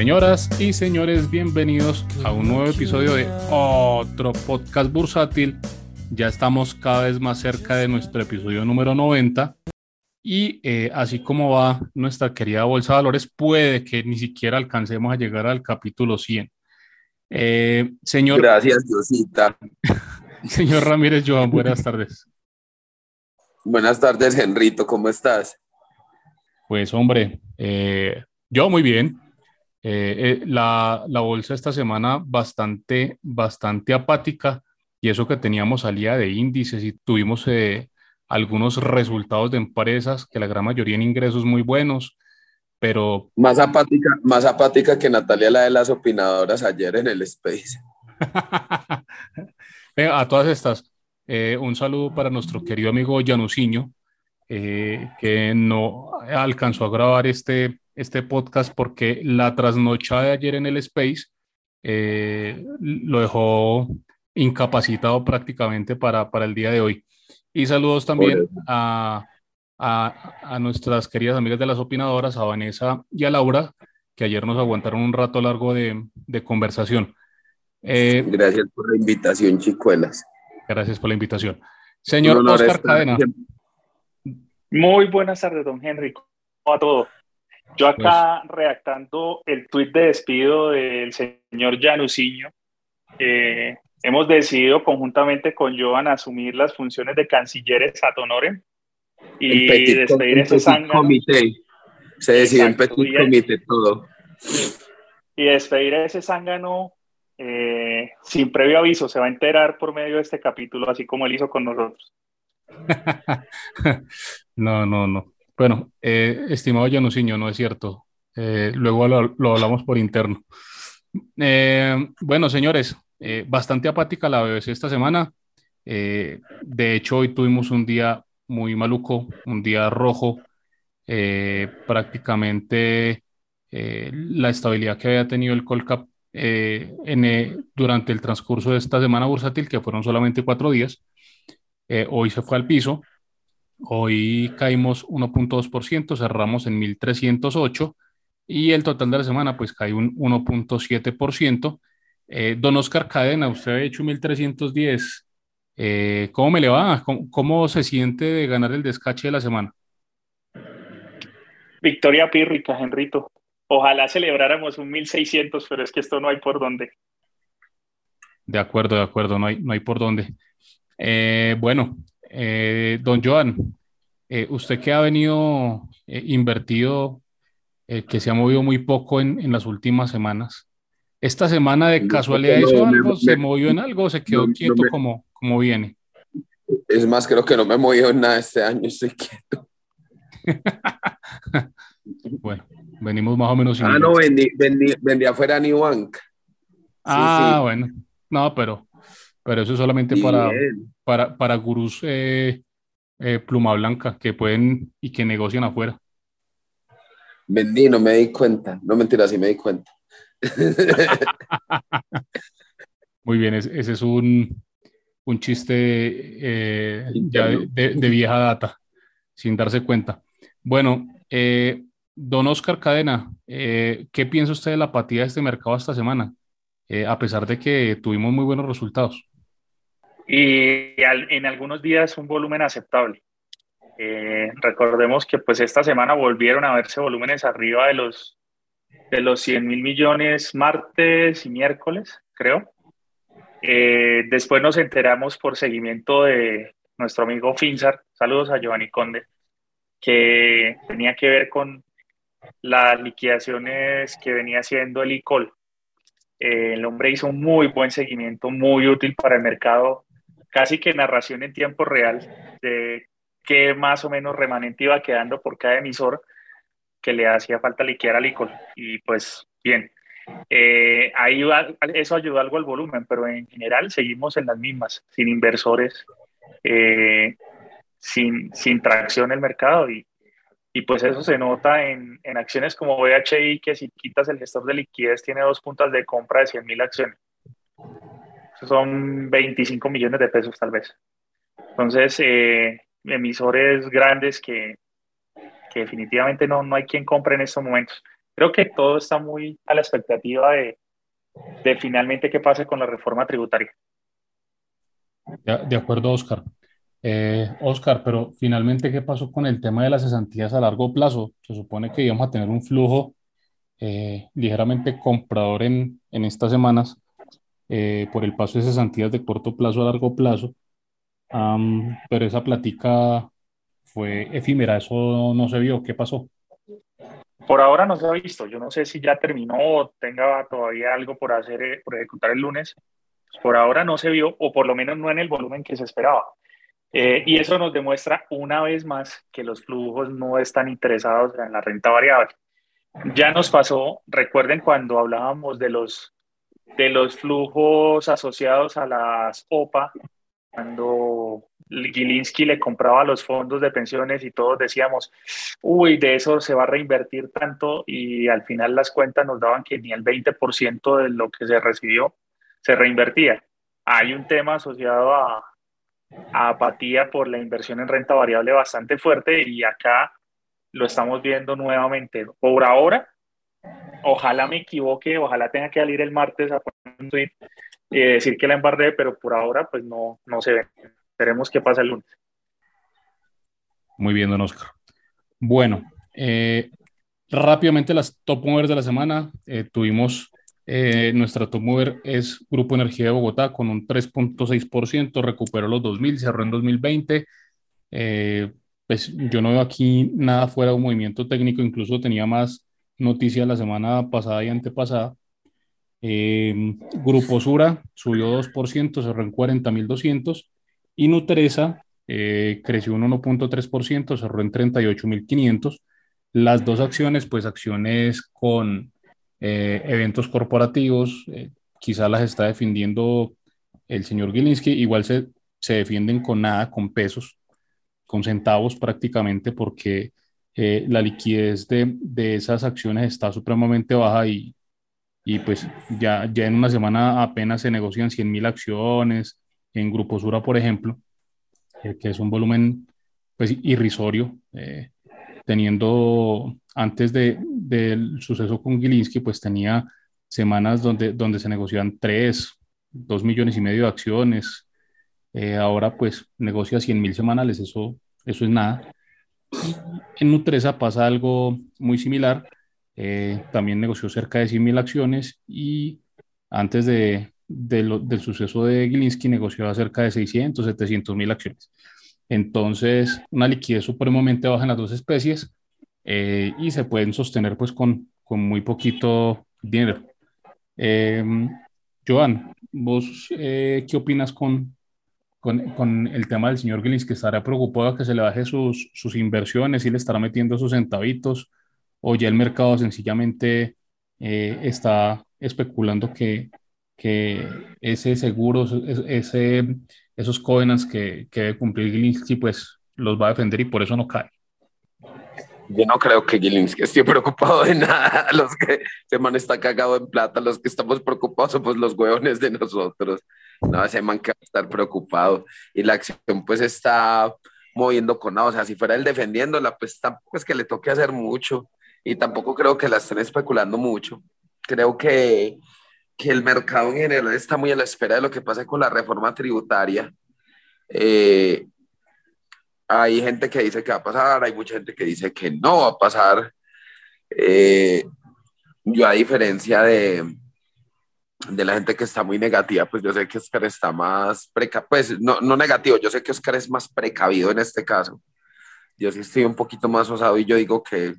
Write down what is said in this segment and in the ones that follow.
Señoras y señores, bienvenidos a un nuevo episodio de otro podcast bursátil. Ya estamos cada vez más cerca de nuestro episodio número 90 y eh, así como va nuestra querida Bolsa de Valores, puede que ni siquiera alcancemos a llegar al capítulo 100. Eh, señor. Gracias, Diosita. señor Ramírez Joan, buenas tardes. Buenas tardes, Henrito, ¿cómo estás? Pues hombre, eh, yo muy bien. Eh, la, la, bolsa esta semana bastante, bastante apática y eso que teníamos salida de índices y tuvimos algunos resultados de empresas que la gran mayoría en ingresos muy buenos, pero... Más apática, más apática que Natalia la de las opinadoras ayer en el Space. a todas estas, eh, un saludo para nuestro querido amigo Januciño, eh, que no alcanzó a grabar este, este podcast porque la trasnochada de ayer en el Space eh, lo dejó incapacitado prácticamente para, para el día de hoy. Y saludos también a a, nuestras queridas amigas de las opinadoras, a Vanessa y a Laura, que ayer nos aguantaron un rato largo de, conversación. Eh, gracias por la invitación, chicuelas. Gracias por la invitación. Señor Oscar Cadena. Muy buenas tardes, don Henry. ¿Cómo a todo? Yo acá pues- redactando el tuit de despido del señor Januciño. Eh, hemos decidido conjuntamente con Joan asumir las funciones de cancilleres ad honorem y despedir ese zángano. Se decidió en petit comité todo. Y despedir a ese zángano eh, sin previo aviso. Se va a enterar por medio de este capítulo, así como él hizo con nosotros. no, no, no. Bueno, eh, estimado Januciño, no es cierto. Eh, luego lo, hablamos por interno. bueno, señores, bastante apática la BBC esta semana. de hecho, hoy tuvimos un día muy maluco, un día rojo, eh, prácticamente eh, la estabilidad que había tenido el Colcap eh, durante el transcurso de esta semana bursátil, que fueron solamente cuatro días, hoy se fue al piso, hoy caímos 1.2%, cerramos en 1.308 y el total de la semana pues cae un 1.7%. don Oscar Cadena, usted ha hecho 1.310 eh, ¿Cómo me le va? ¿Cómo, se siente de ganar el descache de la semana? Victoria pírrica, Henrito. Ojalá celebráramos un 1600, pero es que esto no hay por dónde. De acuerdo, de acuerdo, no hay, no hay por dónde. Eh, bueno, eh, don Joan, usted que ha venido invertido, que se ha movido muy poco en, en, las últimas semanas, ¿esta semana de casualidad hizo algo? ¿Se movió en algo o se quedó quieto como, ¿Cómo viene? Es más, creo que no me he movido nada este año, estoy quieto. bueno, venimos más o menos. Ah, no, vendí, vendí, vendí afuera a New Bank. Ah, bueno. No, pero, pero eso es solamente para, para, para gurús eh, eh, pluma blanca que pueden y que negocian afuera. Vendí, no me di cuenta. No mentira, sí me di cuenta. Muy bien, ese es un, un chiste eh, ya de, vieja data, sin darse cuenta. Bueno, eh, don Oscar Cadena, eh, ¿qué piensa usted de la apatía de este mercado esta semana? a pesar de que tuvimos muy buenos resultados. Y en algunos días un volumen aceptable. recordemos que pues esta semana volvieron a verse volúmenes arriba de los, de los 100 mil millones martes y miércoles, creo. Eh, después nos enteramos por seguimiento de nuestro amigo Finzar, saludos a Giovanni Conde, que tenía que ver con las liquidaciones que venía haciendo el ICOL. Eh, el hombre hizo un muy buen seguimiento, muy útil para el mercado, casi que narración en tiempo real de qué más o menos remanente iba quedando por cada emisor que le hacía falta liquidar al ICOL. Y pues bien, eh, ahí eso ayudó algo al volumen, pero en general seguimos en las mismas, sin inversores, eh, sin, sin tracción en el mercado y, y pues eso se nota en, en, acciones como VHI, que si quitas el gestor de liquidez tiene dos puntas de compra de 100 mil acciones. Son 25 millones de pesos tal vez. Entonces, eh, emisores grandes que, que definitivamente no, no hay quien compre en estos momentos creo que todo está muy a la expectativa de, de finalmente qué pase con la reforma tributaria. De, acuerdo, Oscar. Eh, Oscar, pero finalmente, ¿qué pasó con el tema de las cesantías a largo plazo? Se supone que íbamos a tener un flujo eh, ligeramente comprador en, en estas semanas eh, por el paso de cesantías de corto plazo a largo plazo, pero esa plática fue efímera, eso no se vio, ¿qué pasó? Por ahora no se ha visto, yo no sé si ya terminó o tenga todavía algo por hacer, eh, por ejecutar el lunes, por ahora no se vio, o por lo menos no en el volumen que se esperaba. Eh, y eso nos demuestra una vez más que los flujos no están interesados en la renta variable. Ya nos pasó, recuerden cuando hablábamos de los, de los flujos asociados a las OPA, cuando Gilinski le compraba los fondos de pensiones y todos decíamos, uy, de eso se va a reinvertir tanto y al final las cuentas nos daban que ni el 20% de lo que se recibió se reinvertía. Hay un tema asociado a, apatía por la inversión en renta variable bastante fuerte y acá lo estamos viendo nuevamente. Por ahora, ojalá me equivoque, ojalá tenga que salir el martes a poner un tweet y decir que la embarré, pero por ahora pues no, no se ve. Esperemos que pase el lunes. Muy bien, don Oscar. Bueno, eh, rápidamente las top movers de la semana. Eh, tuvimos eh, nuestra top mover es Grupo Energía de Bogotá con un 3.6%, recuperó los 2000, cerró en 2020. Eh, pues yo no veo aquí nada fuera de un movimiento técnico, incluso tenía más noticias la semana pasada y antepasada. Eh, Grupo Sura subió 2%, cerró en 40.200 y Nutresa creció un 1.3%, cerró en 38.500. Las dos acciones, pues acciones con eh, eventos corporativos, eh, quizá las está defendiendo el señor Gilinski, igual se, se defienden con nada, con pesos, con centavos prácticamente, porque eh, la liquidez de, de, esas acciones está supremamente baja y, y pues ya, ya en una semana apenas se negocian 100 mil acciones en Grupo Sura, por ejemplo, que es un volumen pues irrisorio, teniendo antes de, del suceso con Gilinski, pues tenía semanas donde, donde se negociaban 3, 2 millones y medio de acciones. Eh, ahora pues negocia 100 mil semanales, eso, eso es nada. En Nutresa pasa algo muy similar. Eh, también negoció cerca de 100 mil acciones y antes de, del suceso de Gilinski negoció cerca de 600, 700 mil acciones. Entonces, una liquidez supremamente baja en las dos especies eh, y se pueden sostener pues con, con muy poquito dinero. Eh, Joan, ¿vos eh, qué opinas con, con, con, el tema del señor Gillins que estará preocupado que se le baje sus, sus inversiones y le estará metiendo sus centavitos o ya el mercado sencillamente está especulando que, que ese seguro, ese, esos covenants que, que debe cumplir Gilinski, pues los va a defender y por eso no cae. Yo no creo que Gilinski esté preocupado de nada. Los que se man está cagado en plata, los que estamos preocupados somos los huevones de nosotros. No, ese man que estar preocupado. Y la acción pues está moviendo con nada. O sea, si fuera él defendiéndola, pues tampoco es que le toque hacer mucho. Y tampoco creo que la estén especulando mucho. Creo que, que el mercado en general está muy a la espera de lo que pase con la reforma tributaria. Eh, hay gente que dice que va a pasar, hay mucha gente que dice que no va a pasar. Eh, yo a diferencia de, de la gente que está muy negativa, pues yo sé que Oscar está más precavido, pues no, no negativo, yo sé que Oscar es más precavido en este caso. Yo sí estoy un poquito más osado y yo digo que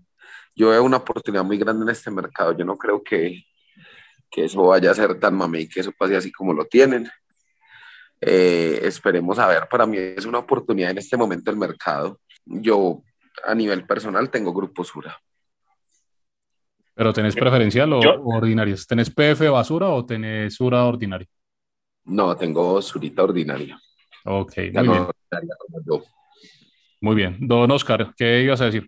yo veo una oportunidad muy grande en este mercado. Yo no creo que, que eso vaya a ser tan mami que eso pase así como lo tienen. Eh, esperemos a ver, para mí es una oportunidad en este momento del mercado. Yo a nivel personal tengo Grupo Sura. ¿Pero tenés preferencial o, ordinarias? ¿Tenés PF basura o tenés Sura ordinaria? No, tengo Surita ordinaria. Ok, muy bien. Muy bien. Don Oscar, ¿qué ibas a decir?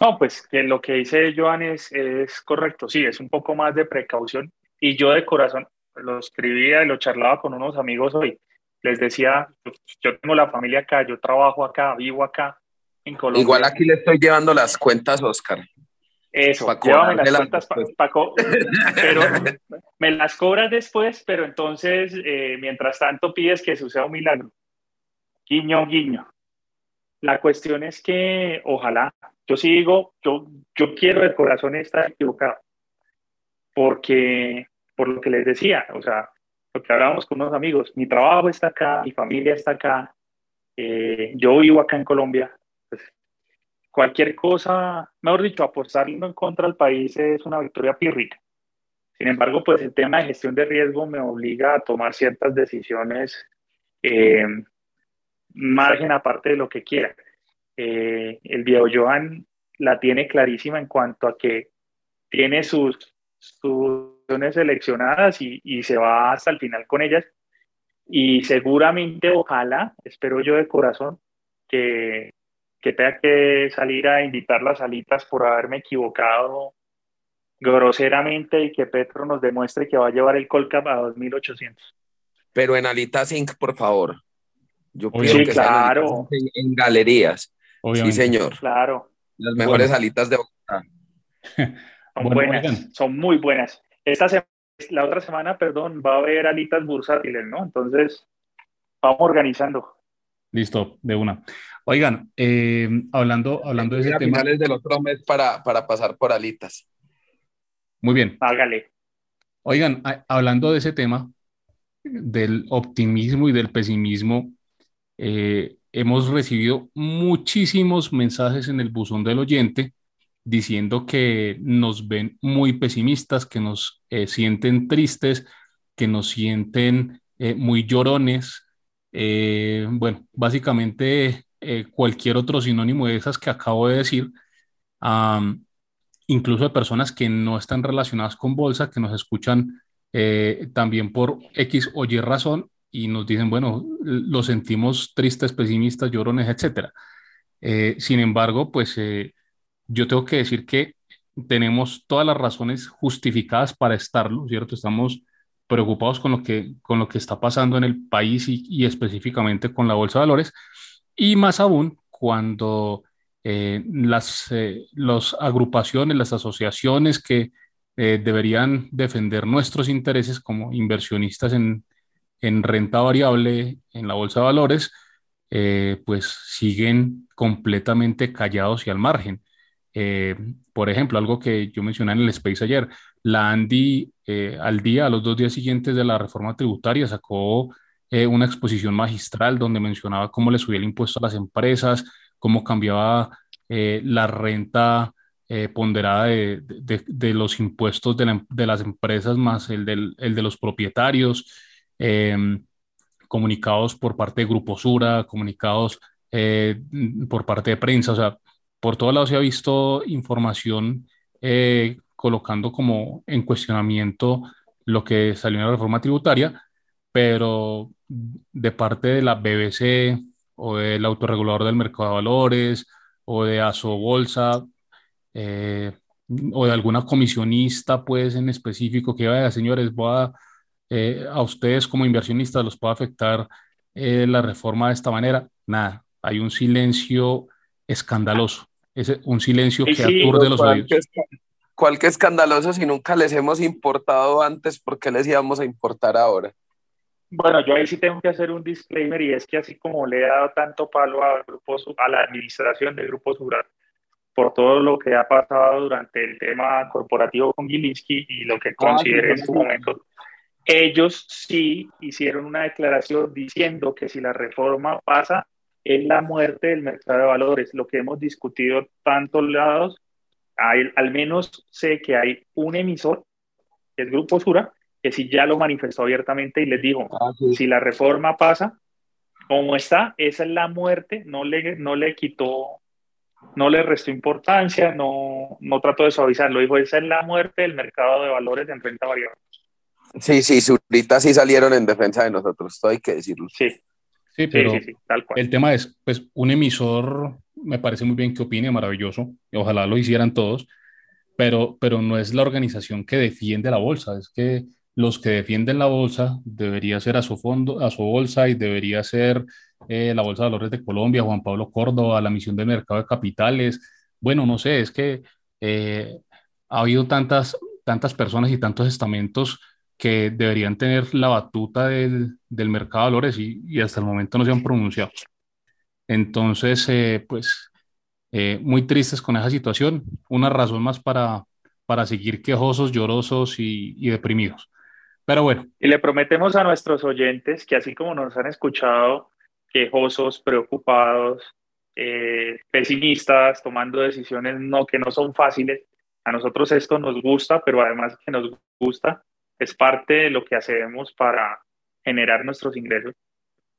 No, pues que lo que dice Joan es, es correcto, sí, es un poco más de precaución y yo de corazón, lo escribía y lo charlaba con unos amigos hoy. Les decía, yo tengo la familia acá, yo trabajo acá, vivo acá en Colombia. Igual aquí le estoy llevando las cuentas, Oscar. Eso, llévame las cuentas, Paco, pero me las cobras después, pero entonces, eh, mientras tanto, pides que suceda un milagro. Guiño, guiño. La cuestión es que, ojalá, yo sí digo, yo, yo quiero de corazón estar equivocado, porque, por lo que les decía, o sea, lo que hablábamos con unos amigos, mi trabajo está acá, mi familia está acá, eh, yo vivo acá en Colombia, cualquier cosa, mejor dicho, apostarlo en contra del país es una victoria pírrica. Sin embargo, pues el tema de gestión de riesgo me obliga a tomar ciertas decisiones, eh, margen aparte de lo que quiera. Eh, el viejo Joan la tiene clarísima en cuanto a que tiene sus, sus seleccionadas y, y se va hasta el final con ellas. Y seguramente, ojalá, espero yo de corazón, que, que tenga que salir a invitar las alitas por haberme equivocado groseramente y que Petro nos demuestre que va a llevar el Colcap a 2800. Pero en Alitas Inc., por favor. Yo pido que claro. en, galerías. Sí, señor. Claro. Las mejores alitas de Bogotá. Son buenas, son muy buenas. Esta la otra semana, perdón, va a haber alitas bursátiles, ¿no? Entonces, vamos organizando. Listo, de una. Oigan, eh, hablando, hablando de ese a tema. finales del otro mes para, para pasar por alitas. Muy bien. Hágale. Oigan, hablando de ese tema, del optimismo y del pesimismo, eh, hemos recibido muchísimos mensajes en el buzón del oyente diciendo que nos ven muy pesimistas, que nos eh, sienten tristes, que nos sienten muy llorones. bueno, básicamente eh, cualquier otro sinónimo de esas que acabo de decir, incluso de personas que no están relacionadas con bolsa, que nos escuchan eh, también por X o Y razón y nos dicen, bueno, lo sentimos tristes, pesimistas, llorones, etc. Eh, sin embargo, pues yo tengo que decir que tenemos todas las razones justificadas para estarlo, ¿cierto? Estamos preocupados con lo que, con lo que está pasando en el país y, y específicamente con la bolsa de valores. Y más aún cuando eh, las eh, agrupaciones, las asociaciones que eh, deberían defender nuestros intereses como inversionistas en, en, renta variable en la bolsa de valores, pues siguen completamente callados y al margen. por ejemplo, algo que yo mencioné en el Space ayer, la Andy al día, a los dos días siguientes de la reforma tributaria, sacó eh, una exposición magistral donde mencionaba cómo le subía el impuesto a las empresas, cómo cambiaba eh, la renta eh, ponderada de, de, los impuestos de, de, las empresas más el, del, el de los propietarios, em, comunicados por parte de Grupo Sura, comunicados por parte de prensa, o sea, por todos lados se ha visto información colocando como en cuestionamiento lo que salió en la reforma tributaria, pero de parte de la BBC o del autorregulador del mercado de valores o de ASO Bolsa eh, o de alguna comisionista, pues en específico, que vaya, señores, voy a, eh, a ustedes como inversionistas los puede afectar eh, la reforma de esta manera. Nada, hay un silencio escandaloso, es un silencio que aturde los oídos. ¿Cuál que escandaloso si nunca les hemos importado antes? ¿Por qué les íbamos a importar ahora? Bueno, yo ahí sí tengo que hacer un disclaimer y es que así como le he dado tanto palo a, a la administración del Grupo Surat por todo lo que ha pasado durante el tema corporativo con Gilinski y lo que ah, consideré en su momento, ellos sí hicieron una declaración diciendo que si la reforma pasa es la muerte del mercado de valores, lo que hemos discutido tantos lados, hay, al menos sé que hay un emisor, es Grupo Sura, que si ya lo manifestó abiertamente y les dijo, ah, si la reforma pasa, como está, esa es la muerte, no le, no le quitó, no le restó importancia, no, no trató de suavizarlo, dijo, esa es la muerte del mercado de valores en renta variable. Sí, sí, ahorita sí salieron en defensa de nosotros, esto hay que decirlo. Sí. Sí, pero tal cual. el tema es, pues, un emisor, me parece muy bien que opine, maravilloso, y ojalá lo hicieran todos, pero, pero no es la organización que defiende la bolsa, es que los que defienden la bolsa debería ser a su fondo, a su bolsa y debería ser eh, la Bolsa de Valores de Colombia, Juan Pablo Córdoba, la misión de mercado de capitales. Bueno, no sé, es que eh, ha habido tantas, tantas personas y tantos estamentos que deberían tener la batuta del, del mercado de valores y, y, hasta el momento no se han pronunciado. Entonces, eh, pues, eh, muy tristes con esa situación, una razón más para, para seguir quejosos, llorosos y, y deprimidos. Pero bueno. Y le prometemos a nuestros oyentes que así como nos han escuchado quejosos, preocupados, eh, pesimistas, tomando decisiones no, que no son fáciles, a nosotros esto nos gusta, pero además que nos gusta, es parte de lo que hacemos para generar nuestros ingresos.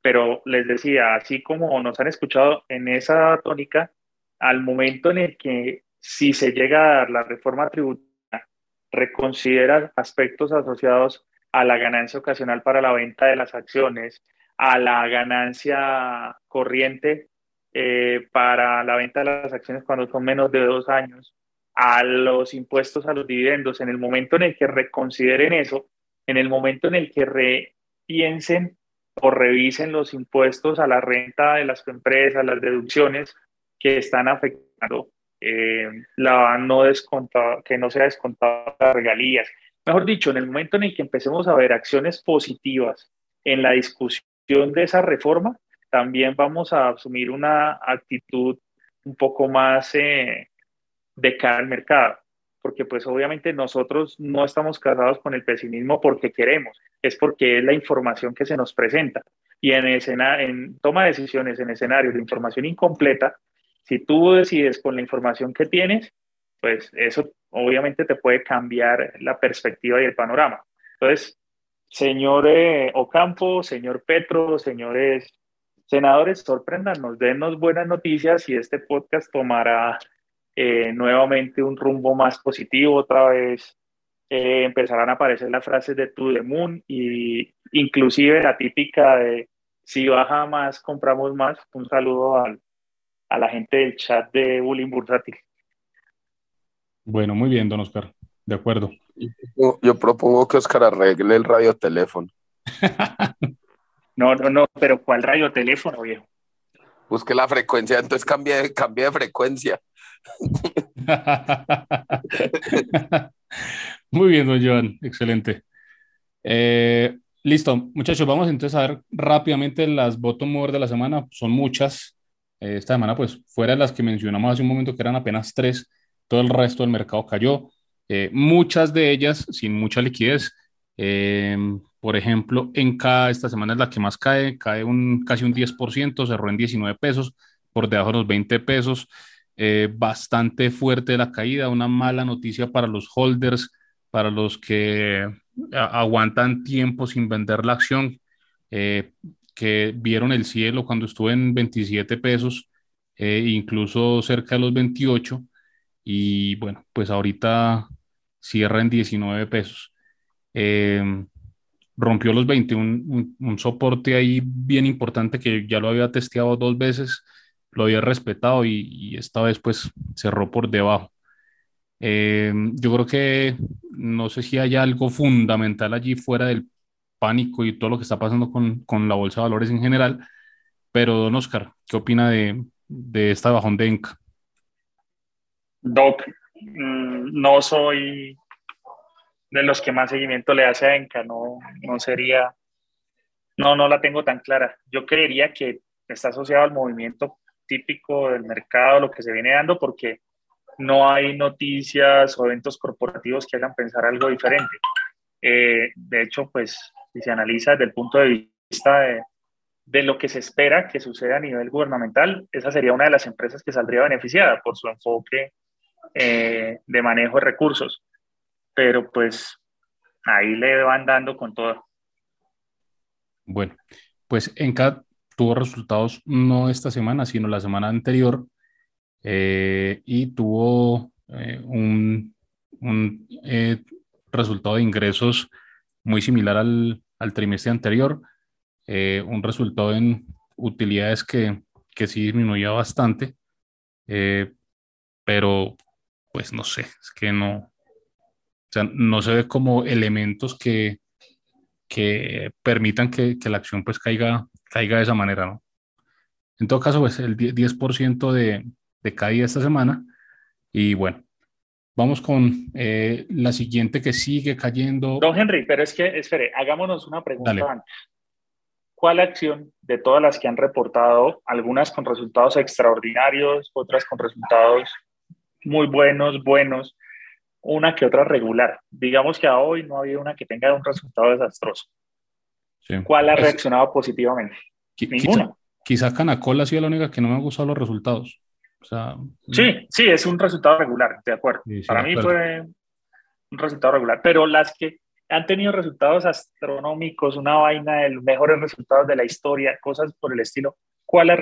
Pero les decía, así como nos han escuchado en esa tónica, al momento en el que si se llega a dar la reforma tributaria, reconsidera aspectos asociados a la ganancia ocasional para la venta de las acciones, a la ganancia corriente eh, para la venta de las acciones cuando son menos de dos años, a los impuestos a los dividendos, en el momento en el que reconsideren eso, en el momento en el que repiensen o revisen los impuestos a la renta de las empresas, las deducciones que están afectando eh, la no descontado, que no sea descontado las regalías. Mejor dicho, en el momento en el que empecemos a ver acciones positivas en la discusión de esa reforma, también vamos a asumir una actitud un poco más eh, de cara al mercado, porque pues obviamente nosotros no estamos casados con el pesimismo porque queremos, es porque es la información que se nos presenta. Y en, escena, en toma de decisiones en escenarios de información incompleta, si tú decides con la información que tienes, pues eso obviamente te puede cambiar la perspectiva y el panorama. Entonces, señor eh, Ocampo, señor Petro, señores senadores, sorpréndanos, denos buenas noticias y este podcast tomará eh, nuevamente un rumbo más positivo, otra vez eh, empezarán a aparecer las frases de To the Moon y inclusive la típica de si baja más, compramos más. Un saludo a la gente del chat de Bullying Bursátil. Bueno, muy bien, don Oscar. De acuerdo. Yo, propongo que Oscar arregle el radioteléfono. no, no, no, pero ¿cuál radioteléfono, viejo? Busque la frecuencia, entonces cambie, cambie de frecuencia. Muy bien, don Joan, excelente. Eh, listo, muchachos, vamos entonces a ver rápidamente las bottom mover de la semana. Son muchas. Eh, esta semana, pues, fuera de las que mencionamos hace un momento, que eran apenas tres, todo el resto del mercado cayó. Eh, muchas de ellas sin mucha liquidez. por ejemplo, en cada esta semana es la que más cae, cae un, casi un 10%, cerró en 19 pesos, por debajo de los 20 pesos. Eh, bastante fuerte la caída, una mala noticia para los holders, para los que aguantan tiempo sin vender la acción, eh, que vieron el cielo cuando estuvo en 27 pesos, eh, incluso cerca de los 28, y bueno, pues ahorita cierra en 19 pesos. rompió los 20, un, soporte ahí bien importante que ya lo había testeado dos veces lo había respetado y, esta vez pues cerró por debajo. Eh, yo creo que no sé si hay algo fundamental allí fuera del pánico y todo lo que está pasando con, con la bolsa de valores en general, pero don Oscar, ¿qué opina de, de esta bajón de Enca? Doc, mm, no soy de los que más seguimiento le hace a Enca, no, no sería, no, no la tengo tan clara. Yo creería que está asociado al movimiento típico del mercado, lo que se viene dando, porque no hay noticias o eventos corporativos que hagan pensar algo diferente. Eh, de hecho, pues, si se analiza desde el punto de vista de, de, lo que se espera que suceda a nivel gubernamental, esa sería una de las empresas que saldría beneficiada por su enfoque eh, de manejo de recursos. Pero pues ahí le van dando con todo. Bueno, pues en cada tuvo resultados no esta semana, sino la semana anterior, eh, y tuvo eh, un, un resultado de ingresos muy similar al, al trimestre anterior, un resultado en utilidades que, que sí disminuyó bastante, pero pues no sé, es que no, o sea, no se ve como elementos que, que permitan que, que, la acción pues caiga caiga de esa manera, ¿no? En todo caso, pues el 10% de, de caída esta semana y bueno, Vamos con eh, la siguiente que sigue cayendo. Don Henry, pero es que, espere, hagámonos una pregunta antes. ¿Cuál acción de todas las que han reportado, algunas con resultados extraordinarios, otras con resultados muy buenos, buenos, una que otra regular? Digamos que a hoy no ha habido una que tenga un resultado desastroso. ¿Cuál ha reaccionado positivamente? Ninguna. Quizá, Canacol ha sido la única que no me han gustado los resultados sí, sí, es un resultado regular, de acuerdo. Para mí fue un resultado regular, pero las que han tenido resultados astronómicos, una vaina de los mejores resultados de la historia, cosas por el estilo, ¿cuál es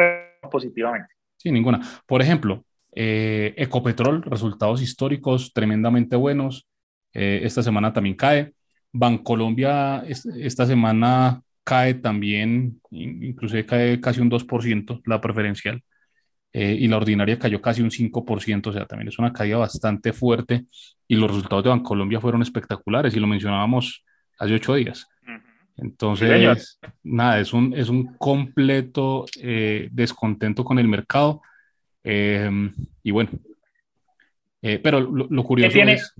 positivamente? Sí, ninguna. Por ejemplo, eh, Ecopetrol, resultados históricos tremendamente buenos. Eh, esta semana también cae. Bancolombia esta semana cae también, inclusive cae casi un 2%, la preferencial. Eh, y la ordinaria cayó casi un 5%, o sea, también es una caída bastante fuerte y los resultados de Bancolombia fueron espectaculares y lo mencionábamos hace ocho días. Entonces, nada, es un, es un completo eh, descontento con el mercado. Em, y bueno, eh, pero lo, curioso ¿Qué tiene, es...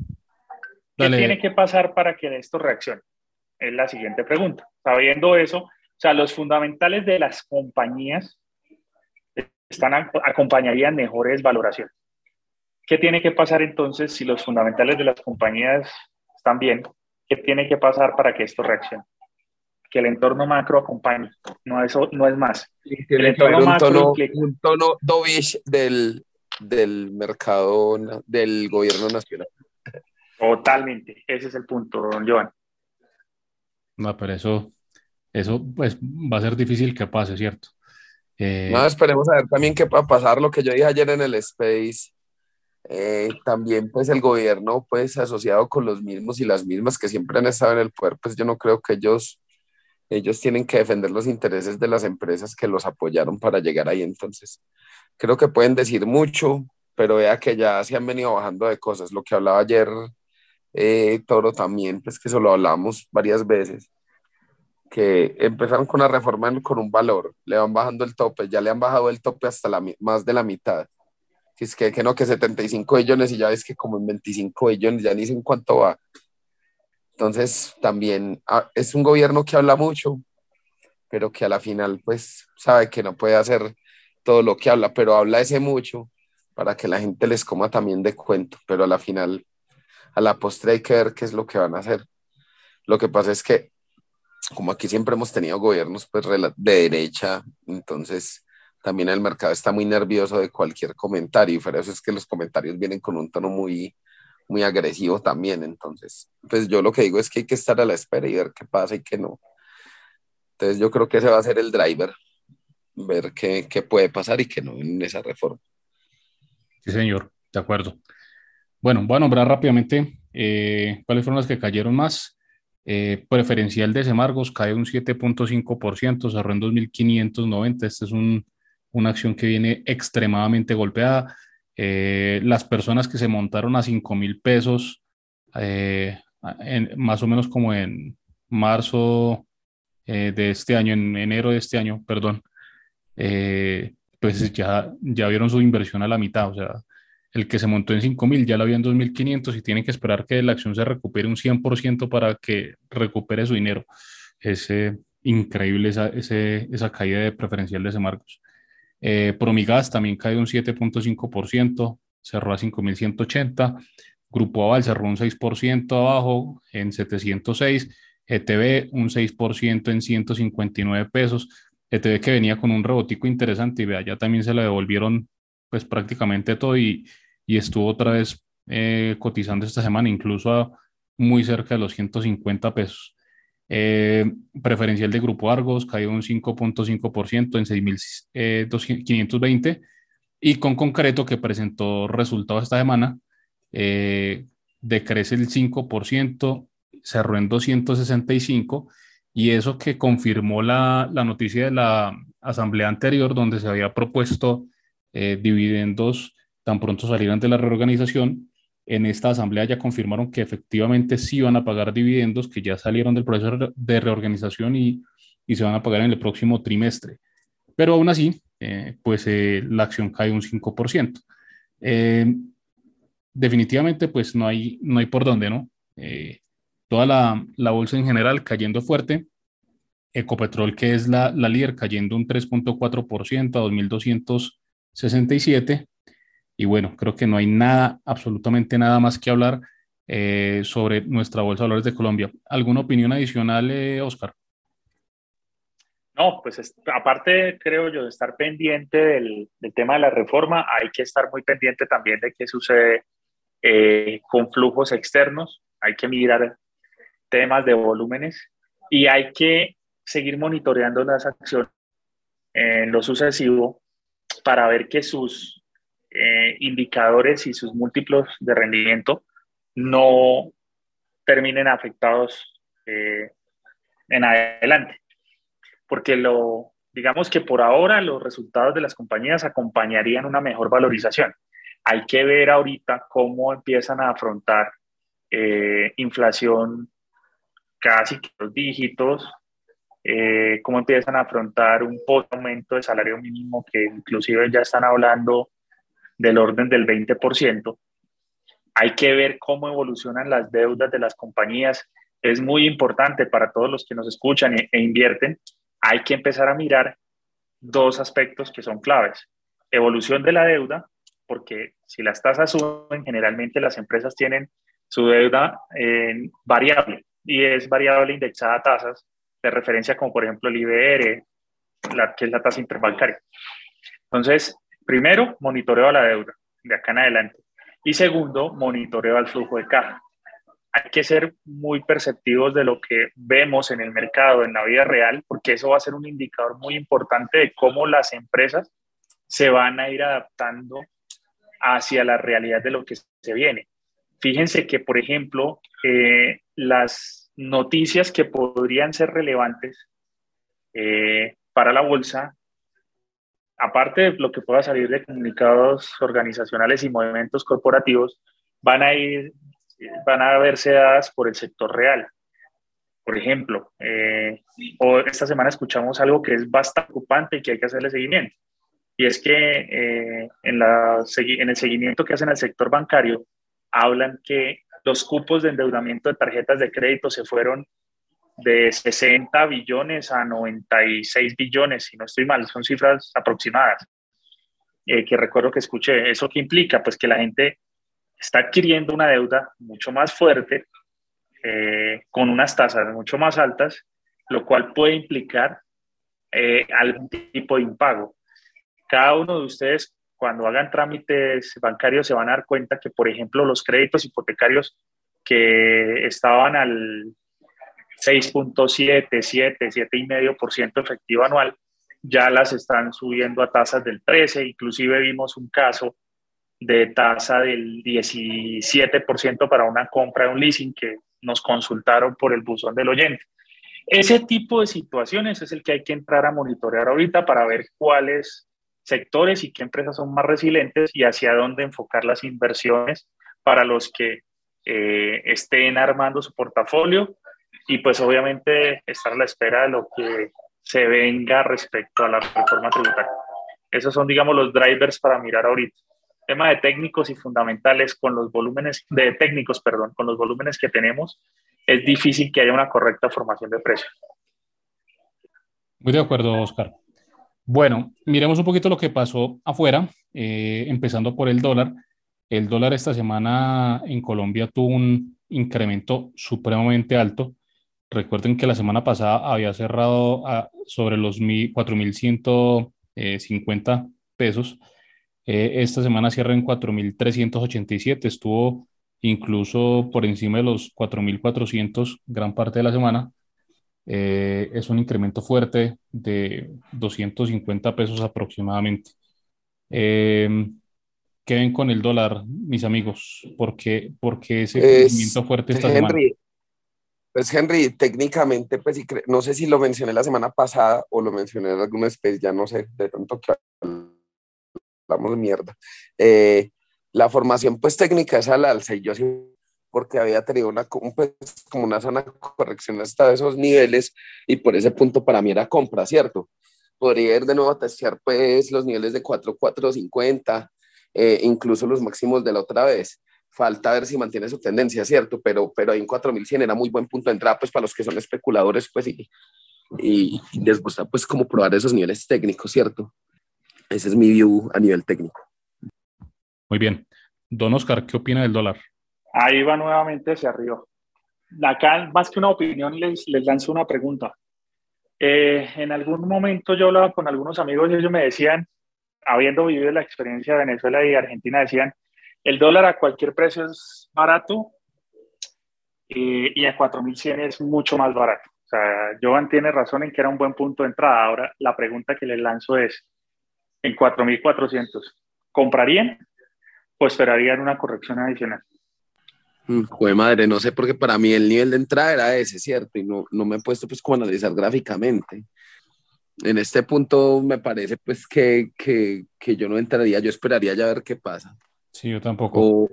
¿Qué tiene que pasar para que esto reaccione? Es la siguiente pregunta. Sabiendo eso, o sea, los fundamentales de las compañías están, acompañarían mejores valoraciones. ¿Qué tiene que pasar entonces si los fundamentales de las compañías están bien? ¿Qué tiene que pasar para que esto reaccione? Que el entorno macro acompañe, no, eso, no es más. El entorno macro un tono, dovish del, del mercado, del gobierno nacional. Totalmente, ese es el punto, don Joan. No, pero eso, eso pues va a ser difícil que pase, ¿cierto? Eh, no, esperemos a ver también qué va a pasar, lo que yo dije ayer en el Space. Eh, también pues el gobierno pues asociado con los mismos y las mismas que siempre han estado en el poder, pues yo no creo que ellos, ellos tienen que defender los intereses de las empresas que los apoyaron para llegar ahí. Entonces, creo que pueden decir mucho, pero vea que ya se han venido bajando de cosas. Lo que hablaba ayer eh, Toro también, pues que eso lo hablamos varias veces que empezaron con la reforma con un valor, le van bajando el tope, ya le han bajado el tope hasta la, más de la mitad. Que es que, que no, que 75 billones y ya ves que como en 25 billones, ya ni sé en cuánto va. Entonces, también ah, es un gobierno que habla mucho, pero que a la final, pues, sabe que no puede hacer todo lo que habla, pero habla ese mucho para que la gente les coma también de cuento, pero a la final, a la postre hay que ver qué es lo que van a hacer. Lo que pasa es que como aquí siempre hemos tenido gobiernos pues, de derecha, entonces también el mercado está muy nervioso de cualquier comentario y por eso es que los comentarios vienen con un tono muy, muy agresivo también. Entonces, pues yo lo que digo es que hay que estar a la espera y ver qué pasa y qué no. Entonces yo creo que ese va a ser el driver, ver qué, qué puede pasar y qué no en esa reforma. Sí, señor, de acuerdo. Bueno, voy a nombrar rápidamente eh, cuáles fueron las que cayeron más. Eh, preferencial de Semargos cae un 7.5%, cerró en 2.590. Esta es una acción que viene extremadamente golpeada. Eh, las personas que se montaron a 5 mil pesos, eh, más o menos como en marzo de este año, en enero de este año, perdón, pues ya, ya vieron su inversión a la mitad. O sea, el que se montó en 5.000 ya lo había en 2.500 y tiene que esperar que la acción se recupere un 100% para que recupere su dinero. Es eh, increíble esa, esa, caída de preferencial de ese Marcos. Eh, Promigas también cae un 7.5%, cerró a 5.180. Grupo Aval cerró un 6% abajo en 706. ETB un 6% en 159 pesos. ETB que venía con un rebotico interesante y vea, ya también se le devolvieron pues prácticamente todo y, y estuvo otra vez eh, cotizando esta semana, incluso a muy cerca de los 150 pesos. Eh, preferencial de Grupo Argos cayó un 5.5% en 6.520 eh, y con concreto que presentó resultados esta semana, decrece el 5%, cerró en 265 y eso que confirmó la, la noticia de la asamblea anterior donde se había propuesto eh, dividendos tan pronto salieran de la reorganización. En esta asamblea ya confirmaron que efectivamente sí van a pagar dividendos, que ya salieron del proceso de reorganización y, y se van a pagar en el próximo trimestre. Pero aún así, eh, pues eh, la acción cae un 5%. definitivamente pues no hay, no hay por dónde, ¿no? Eh, toda la, la, bolsa en general cayendo fuerte, Ecopetrol que es la, la líder cayendo un 3.4% a 2.267 y bueno, creo que no hay nada, absolutamente nada más que hablar eh, sobre nuestra Bolsa de Valores de Colombia. ¿Alguna opinión adicional, eh, Oscar? No, pues aparte, creo yo, de estar pendiente del, del, tema de la reforma, hay que estar muy pendiente también de qué sucede eh, con flujos externos, hay que mirar temas de volúmenes y hay que seguir monitoreando las acciones en lo sucesivo para ver que sus eh, indicadores y sus múltiplos de rendimiento no terminen afectados eh, en adelante. Porque lo, digamos que por ahora los resultados de las compañías acompañarían una mejor valorización. Hay que ver ahorita cómo empiezan a afrontar eh, inflación casi que los dígitos, cómo empiezan a afrontar un aumento de salario mínimo que inclusive ya están hablando del orden del 20%. Hay que ver cómo evolucionan las deudas de las compañías. Es muy importante para todos los que nos escuchan e, e invierten. Hay que empezar a mirar dos aspectos que son claves. Evolución de la deuda, porque si las tasas suben, generalmente las empresas tienen su deuda en variable y es variable indexada a tasas de referencia como por ejemplo el IBR, la, que es la tasa interbancaria. Entonces, Primero, monitoreo a la deuda de acá en adelante. Y segundo, monitoreo al flujo de caja. Hay que ser muy perceptivos de lo que vemos en el mercado, en la vida real, porque eso va a ser un indicador muy importante de cómo las empresas se van a ir adaptando hacia la realidad de lo que se viene. Fíjense que, por ejemplo, eh, las noticias que podrían ser relevantes eh, para la bolsa aparte de lo que pueda salir de comunicados organizacionales y movimientos corporativos, van a ir, van a verse dadas por el sector real. Por ejemplo, eh, esta semana escuchamos algo que es bastante preocupante y que hay que hacerle seguimiento. Y es que eh, en, la, en el seguimiento que hacen al sector bancario, hablan que los cupos de endeudamiento de tarjetas de crédito se fueron de 60 billones a 96 billones, si no estoy mal, son cifras aproximadas, eh, que recuerdo que escuché. ¿Eso qué implica? Pues que la gente está adquiriendo una deuda mucho más fuerte, eh, con unas tasas mucho más altas, lo cual puede implicar eh, algún tipo de impago. Cada uno de ustedes, cuando hagan trámites bancarios, se van a dar cuenta que, por ejemplo, los créditos hipotecarios que estaban al 6.7, 7, 7,5% efectivo anual, ya las están subiendo a tasas del 13, inclusive vimos un caso de tasa del 17% para una compra de un leasing que nos consultaron por el buzón del oyente. Ese tipo de situaciones es el que hay que entrar a monitorear ahorita para ver cuáles sectores y qué empresas son más resilientes y hacia dónde enfocar las inversiones para los que eh, estén armando su portafolio y pues obviamente estar a la espera de lo que se venga respecto a la reforma tributaria. Esos son, digamos, los drivers para mirar ahorita. Tema de técnicos y fundamentales con los volúmenes, de técnicos, perdón, con los volúmenes que tenemos, es difícil que haya una correcta formación de precios. Muy de acuerdo, Oscar. Bueno, miremos un poquito lo que pasó afuera, eh, empezando por el dólar. El dólar esta semana en Colombia tuvo un incremento supremamente alto. Recuerden que la semana pasada había cerrado sobre los 4.150 pesos. Eh, esta semana cierra en 4.387. Estuvo incluso por encima de los 4.400 gran parte de la semana. Eh, es un incremento fuerte de 250 pesos aproximadamente. Eh, ¿Qué ven con el dólar, mis amigos? ¿Por qué, ese crecimiento fuerte esta semana? Pues Henry, técnicamente, pues no sé si lo mencioné la semana pasada o lo mencioné en alguna especie, ya no sé, de tanto que hablamos de mierda. Eh, la formación pues técnica es al alza y yo sí, porque había tenido una, pues, como una de corrección hasta esos niveles y por ese punto para mí era compra, ¿cierto? Podría ir de nuevo a testear pues los niveles de 4, 4, 50, incluso los máximos de la otra vez falta ver si mantiene su tendencia, ¿cierto? Pero, pero ahí en 4100 era muy buen punto de entrada, pues para los que son especuladores, pues y, y, les gusta pues como probar esos niveles técnicos, ¿cierto? Ese es mi view a nivel técnico. Muy bien. Don Oscar, ¿qué opina del dólar? Ahí va nuevamente hacia arriba. Acá, más que una opinión, les, les lanzo una pregunta. Eh, en algún momento yo hablaba con algunos amigos y ellos me decían, habiendo vivido la experiencia de Venezuela y Argentina, decían, el dólar a cualquier precio es barato y a 4.100 es mucho más barato. O sea, Jovan tiene razón en que era un buen punto de entrada. Ahora la pregunta que le lanzo es, en 4.400, ¿comprarían o esperarían una corrección adicional? Joder, madre, no sé, porque para mí el nivel de entrada era ese, ¿cierto? Y no, no me he puesto pues como a analizar gráficamente. En este punto me parece pues que, que, que yo no entraría, yo esperaría ya ver qué pasa. Sí, yo tampoco. O,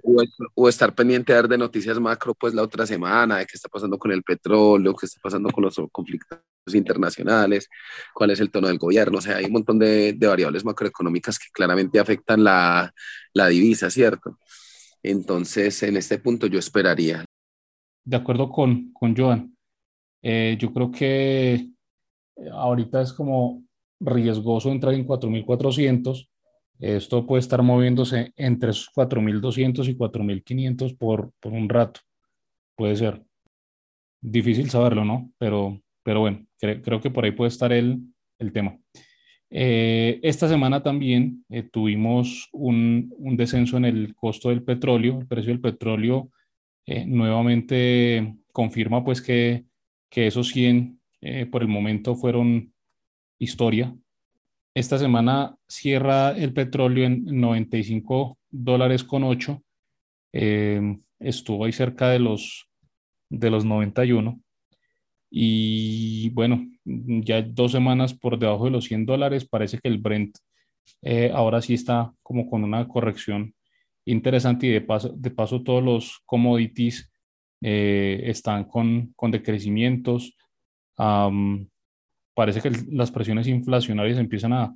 o, estar pendiente de ver de noticias macro pues la otra semana, de qué está pasando con el petróleo, qué está pasando con los conflictos internacionales, cuál es el tono del gobierno. O sea, hay un montón de, de variables macroeconómicas que claramente afectan la, la divisa, ¿cierto? Entonces, en este punto yo esperaría. De acuerdo con, con Joan. Eh, yo creo que ahorita es como riesgoso entrar en 4.400. Esto puede estar moviéndose entre esos 4.200 y 4.500 por, por un rato. Puede ser. Difícil saberlo, ¿no? Pero, pero bueno, creo que por ahí puede estar el, el tema. Eh, esta semana también eh, tuvimos un, un, descenso en el costo del petróleo. El precio del petróleo eh, nuevamente confirma pues que, que esos 100 por el momento fueron historia. Esta semana cierra el petróleo en 95 dólares con 8. estuvo ahí cerca de los, de los 91. Y bueno, ya dos semanas por debajo de los 100 dólares, parece que el Brent eh, ahora sí está como con una corrección interesante y de paso, de paso todos los commodities eh, están con, con decrecimientos. Parece que las presiones inflacionarias empiezan a,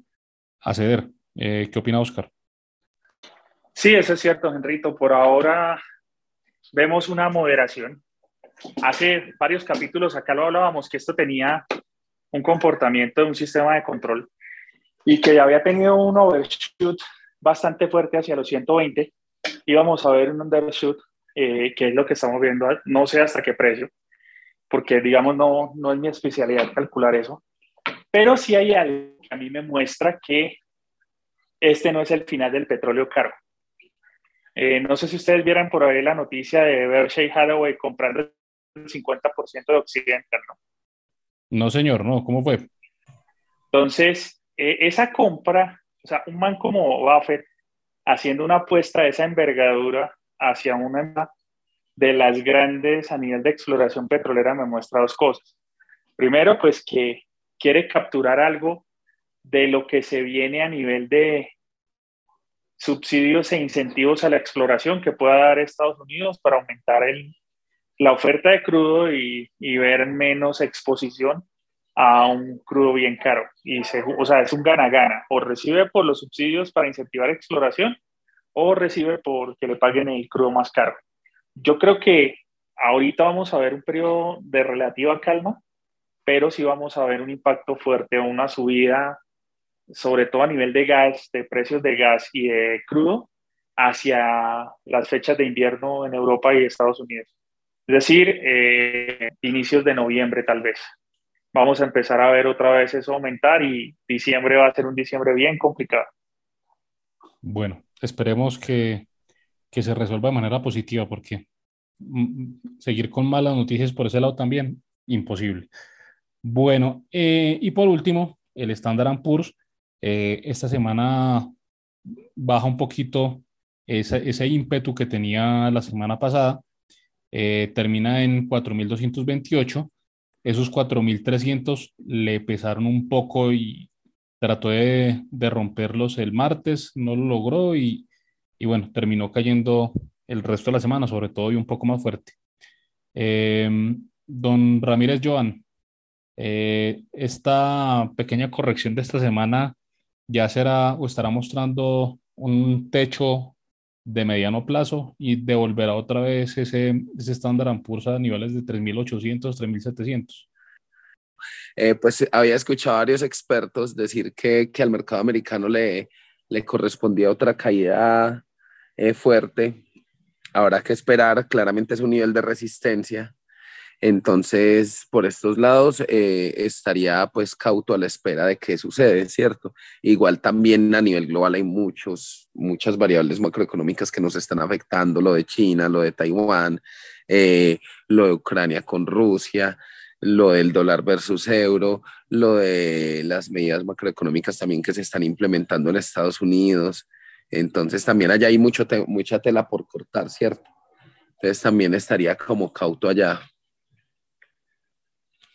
a ceder. Eh, ¿Qué opina Oscar? Sí, eso es cierto, Enrito. Por ahora vemos una moderación hace varios capítulos acá lo hablábamos que esto tenía un comportamiento de un sistema de control y que ya había tenido un overshoot bastante fuerte hacia los 120. Íbamos a ver un undershoot, eh, que es lo que estamos viendo, no sé hasta qué precio, porque digamos no, no es mi especialidad calcular eso, pero sí hay algo que a mí me muestra que este no es el final del petróleo caro. Eh, no sé si ustedes vieran por ahí la noticia de Berkshire Hathaway comprando 50% de Occidental, ¿no? No, señor, no, ¿cómo fue? Entonces, eh, esa compra, o sea, un man como Buffett haciendo una apuesta de esa envergadura hacia una de las grandes a nivel de exploración petrolera me muestra dos cosas. Primero, pues que quiere capturar algo de lo que se viene a nivel de subsidios e incentivos a la exploración que pueda dar Estados Unidos para aumentar la oferta de crudo y, ver menos exposición a un crudo bien caro. Y se, o sea, es un gana-gana. O recibe por los subsidios para incentivar exploración o recibe porque le paguen el crudo más caro. Yo creo que ahorita vamos a ver un periodo de relativa calma, pero sí vamos a ver un impacto fuerte, una subida, sobre todo a nivel de gas, de precios de gas y de crudo, hacia las fechas de invierno en Europa y Estados Unidos. Es decir, eh, inicios de noviembre tal vez. Vamos a empezar a ver otra vez eso aumentar y diciembre va a ser un diciembre bien complicado. Bueno, esperemos que, que se resuelva de manera positiva porque mm, seguir con malas noticias por ese lado también, imposible. Bueno, eh, y por último, el Standard Poor's eh, esta semana baja un poquito ese, ese ímpetu que tenía la semana pasada eh, termina en 4.228. Esos 4.300 le pesaron un poco y trató de, de, romperlos el martes, no lo logró y, y, bueno, terminó cayendo el resto de la semana, sobre todo y un poco más fuerte. Em, don Ramírez Joan, eh, esta pequeña corrección de esta semana ya será o estará mostrando un techo de mediano plazo y devolverá otra vez ese, ese Standard a niveles de 3.800, 3.700? Eh, pues había escuchado a varios expertos decir que, que al mercado americano le, le correspondía otra caída eh, fuerte. Habrá que esperar, claramente es un nivel de resistencia. Entonces, por estos lados, eh, estaría pues cauto a la espera de qué sucede, ¿cierto? Igual también a nivel global hay muchos, muchas variables macroeconómicas que nos están afectando, lo de China, lo de Taiwán, eh, lo de Ucrania con Rusia, lo del dólar versus euro, lo de las medidas macroeconómicas también que se están implementando en Estados Unidos. Entonces, también allá hay mucho mucha tela por cortar, ¿cierto? Entonces, también estaría como cauto allá.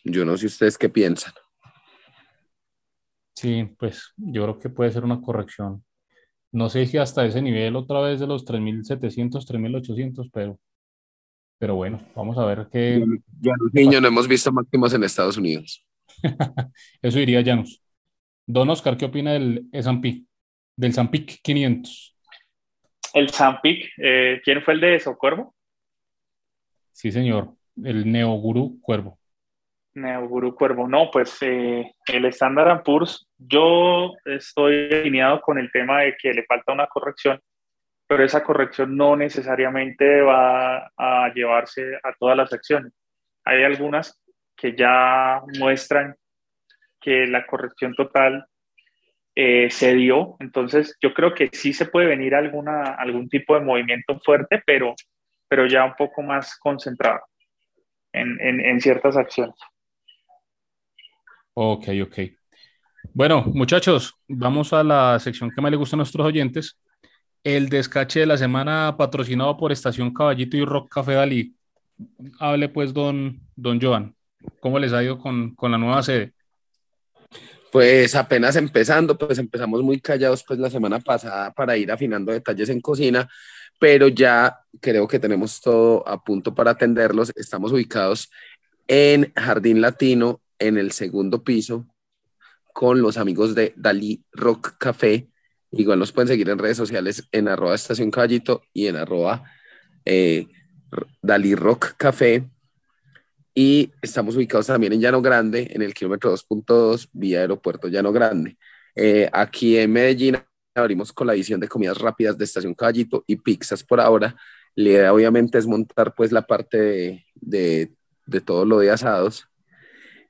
Yo no sé ustedes qué piensan. Sí, pues yo creo que puede ser una corrección. No sé si hasta ese nivel otra vez de los 3.700, 3.800, pero, pero bueno, vamos a ver qué... Ya, niño, no hemos visto máximos en Estados Unidos. Eso diría Janus. Don Oscar, ¿qué opina del S&P? Del Zampic 500. El Zampic, eh, ¿quién fue el de eso? ¿Cuervo? Sí, señor, el Neoguru Cuervo. Neoguru Cuervo. No, pues eh, el Standard Poor's, yo estoy alineado con el tema de que le falta una corrección, pero esa corrección no necesariamente va a llevarse a todas las acciones. Hay algunas que ya muestran que la corrección total eh, se dio, entonces yo creo que sí se puede venir alguna, algún tipo de movimiento fuerte, pero, pero ya un poco más concentrado en, en, en ciertas acciones. Ok, ok. Bueno, muchachos, vamos a la sección que más le gusta a nuestros oyentes. El descache de la semana patrocinado por Estación Caballito y Rock Café Dalí. Hable pues, don, don Joan, ¿cómo les ha ido con, con la nueva sede? Pues apenas empezando, pues empezamos muy callados pues la semana pasada para ir afinando detalles en cocina, pero ya creo que tenemos todo a punto para atenderlos. Estamos ubicados en Jardín Latino, en el segundo piso con los amigos de Dalí Rock Café. Igual nos pueden seguir en redes sociales en arroba estación caballito y en arroba eh, Dalí Rock Café. Y estamos ubicados también en Llano Grande, en el kilómetro 2.2, vía aeropuerto Llano Grande. Eh, aquí en Medellín abrimos con la edición de comidas rápidas de Estación Caballito y pizzas por ahora. La idea obviamente es montar pues la parte de, de, de todo lo de asados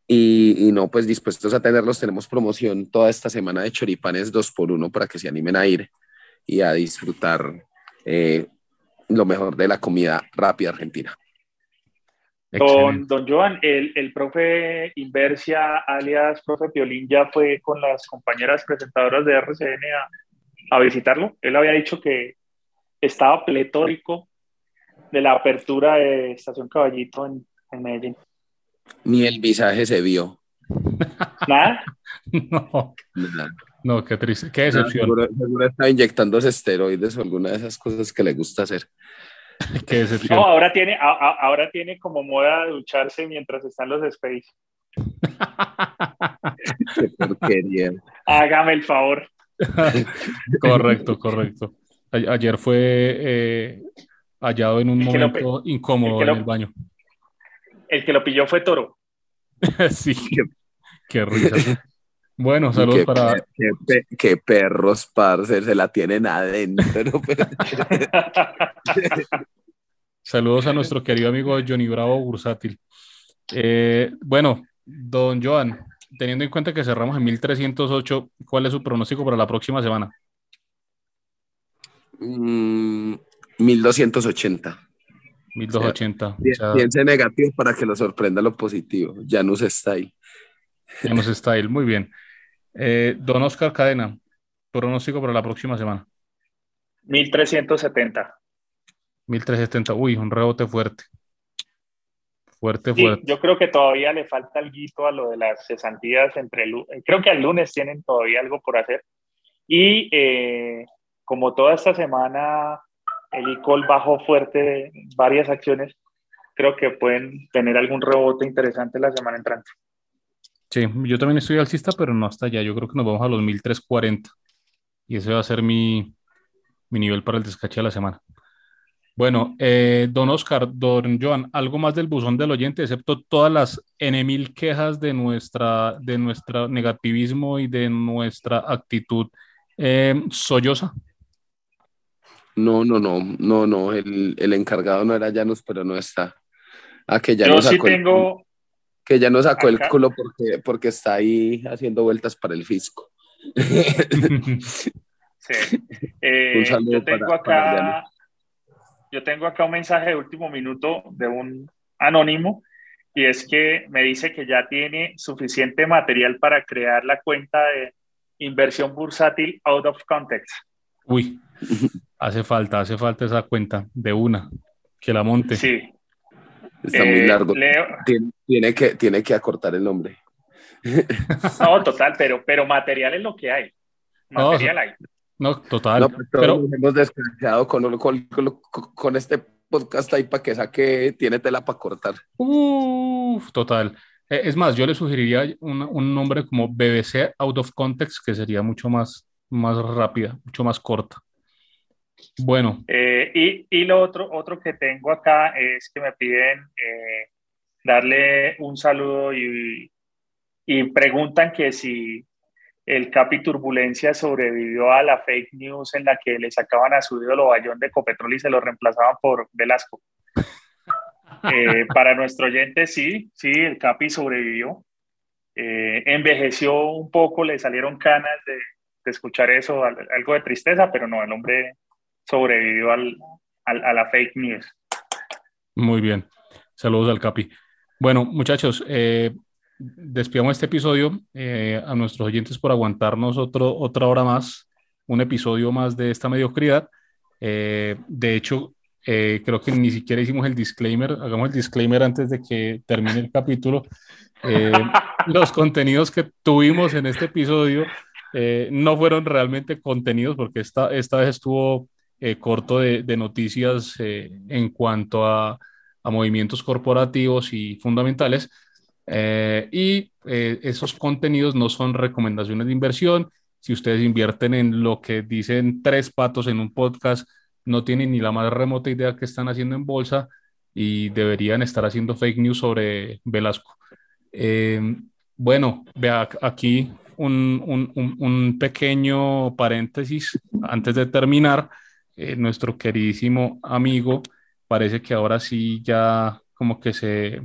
y, no, pues dispuestos a tenerlos, tenemos promoción toda esta semana de choripanes 2 por 1 para que se animen a ir y a disfrutar eh, lo mejor de la comida rápida argentina. Don, don Joan, el, el, profe Inversia, alias profe Piolín, ya fue con las compañeras presentadoras de RCN a, a visitarlo. Él había dicho que estaba pletórico de la apertura de Estación Caballito en, en Medellín. Ni el visaje se vio. ¿Nada? No. No, qué triste, qué decepción. No, seguro, está inyectándose esteroides o alguna de esas cosas que le gusta hacer. qué decepción. No, ahora tiene, a, a, ahora tiene como moda ducharse mientras están los space. qué porquería. Hágame el favor. correcto, correcto. A, ayer fue eh, hallado en un momento incómodo en el baño. El que lo pilló fue Toro. sí, qué, risa. Bueno, saludos qué, para. Qué, qué, perros, parce, se la tienen adentro. saludos a nuestro querido amigo Johnny Bravo Bursátil. Eh, bueno, don Joan, teniendo en cuenta que cerramos en 1308, ¿cuál es su pronóstico para la próxima semana? Mm, 1280. 1280. O sea, piense negativo para que lo sorprenda lo positivo. Janus está ahí. Janus está ahí, muy bien. Eh, don Oscar Cadena, pronóstico para la próxima semana. 1370. 1370, uy, un rebote fuerte. Fuerte, sí, fuerte. Yo creo que todavía le falta algo a lo de las cesantías entre el, creo que al lunes tienen todavía algo por hacer. Y eh, como toda esta semana el ICOL bajó fuerte varias acciones, creo que pueden tener algún rebote interesante la semana entrante. Sí, yo también estoy alcista, pero no hasta allá. Yo creo que nos vamos a los 1340. Y ese va a ser mi, mi nivel para el descache de la semana. Bueno, eh, don Oscar, don Joan, algo más del buzón del oyente, excepto todas las N quejas de nuestra, de nuestro negativismo y de nuestra actitud eh, solloza. No, no, no, no, no, el, el encargado no era Llanos, pero no está. Ah, que ya Yo no sí sacó el- tengo, que ya no sacó el culo porque, porque está ahí haciendo vueltas para el fisco. sí. Eh, yo tengo para- para acá, yo tengo acá un mensaje de último minuto de un anónimo y es que me dice que ya tiene suficiente material para crear la cuenta de inversión bursátil out of context. Uy, hace falta, hace falta esa cuenta de una, que la monte. Sí. Está Eh, muy largo. Leo, Tiene, tiene que, tiene que acortar el nombre. no, total, pero, pero material es lo que hay. No, Material hay. No, total. No, pero, hemos descansado con, con, con- con este podcast ahí para que saque, tiene tela para cortar. Uf, total. Eh, Es más, yo le sugeriría un, un nombre como BBC Out of Context, que sería mucho más, más rápida, mucho más corta. Bueno, Eh, y, y lo otro, otro que tengo acá es que me piden eh, darle un saludo y, y preguntan que si el Capi Turbulencia sobrevivió a la fake news en la que le sacaban a su ídolo Bayón de Copetrol y se lo reemplazaban por Velasco. Eh, para nuestro oyente, sí, sí, el Capi sobrevivió. Envejeció un poco, le salieron canas de, de escuchar eso, al- algo de tristeza, pero no, el hombre sobrevivió al, al- a la fake news. muy bien. Saludos al Capi. Bueno, muchachos, eh, despidamos este episodio eh, a nuestros oyentes por aguantarnos otro, otra hora más, un episodio más de esta mediocridad. Eh, de hecho, eh, creo que ni siquiera hicimos el disclaimer, hagamos el disclaimer antes de que termine el capítulo. Eh, los contenidos que tuvimos en este episodio eh, no fueron realmente contenidos porque esta, esta vez estuvo eh, corto de, de noticias eh, en cuanto a, a movimientos corporativos y fundamentales. Eh, y eh, esos contenidos no son recomendaciones de inversión. Si ustedes invierten en lo que dicen tres patos en un podcast, no tienen ni la más remota idea que están haciendo en bolsa y deberían estar haciendo fake news sobre Velasco. Eh, bueno, vea aquí un, un- un- un pequeño paréntesis antes de terminar. Eh, nuestro queridísimo amigo parece que ahora sí ya como que se,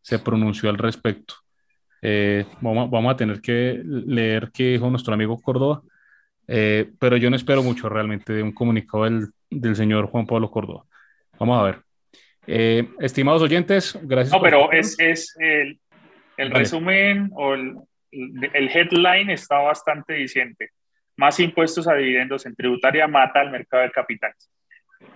se pronunció al respecto. Eh, vamos, vamos a tener que leer qué dijo nuestro amigo Córdoba, eh, pero yo no espero mucho realmente de un comunicado del, del señor Juan Pablo Córdoba. Vamos a ver. Eh, estimados oyentes, gracias. No, por pero es, es el, el Vale. resumen o el, el headline está bastante diciente. Más impuestos a dividendos en tributaria mata al mercado de capitales.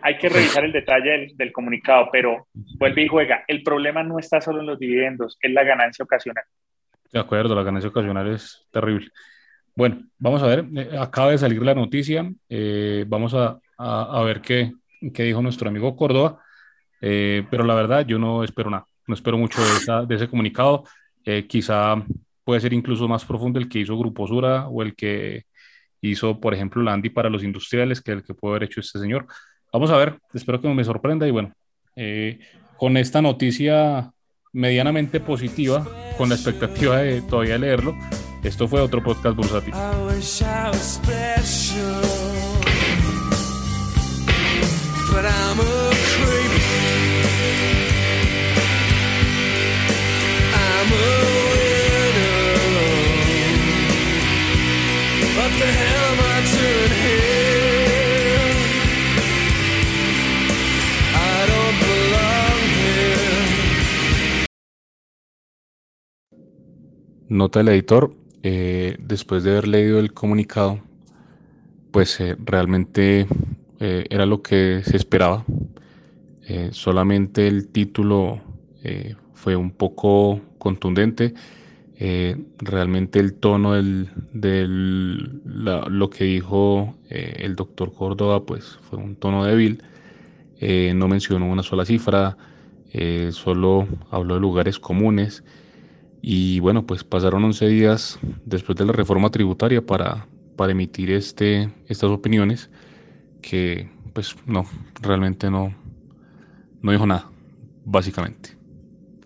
Hay que revisar el detalle del, comunicado, pero vuelve y juega. El problema no está solo en los dividendos, es la ganancia ocasional. De acuerdo, la ganancia ocasional es terrible. Bueno, vamos a ver, eh, acaba de salir la noticia, eh, vamos a, a- ver qué, qué dijo nuestro amigo Córdoba, eh, pero la verdad yo no espero nada, no espero mucho de, ese comunicado, quizá puede ser incluso más profundo el que hizo Grupo Sura o el que hizo, por ejemplo, Landy para los industriales, que el que puede haber hecho este señor. Vamos a ver, espero que me sorprenda y bueno, eh, con esta noticia medianamente positiva, con la expectativa de todavía leerlo, esto fue otro podcast bursátil. Nota del editor, eh, después de haber leído el comunicado, pues eh, realmente eh, era lo que se esperaba. Solamente el título fue un poco contundente. Realmente el tono la- lo que dijo el doctor Córdoba pues fue un tono débil. No mencionó una sola cifra, solo habló de lugares comunes. Y bueno, pues pasaron 11 días después de la reforma tributaria para, para emitir este, estas opiniones que pues no, realmente no, no dijo nada, básicamente.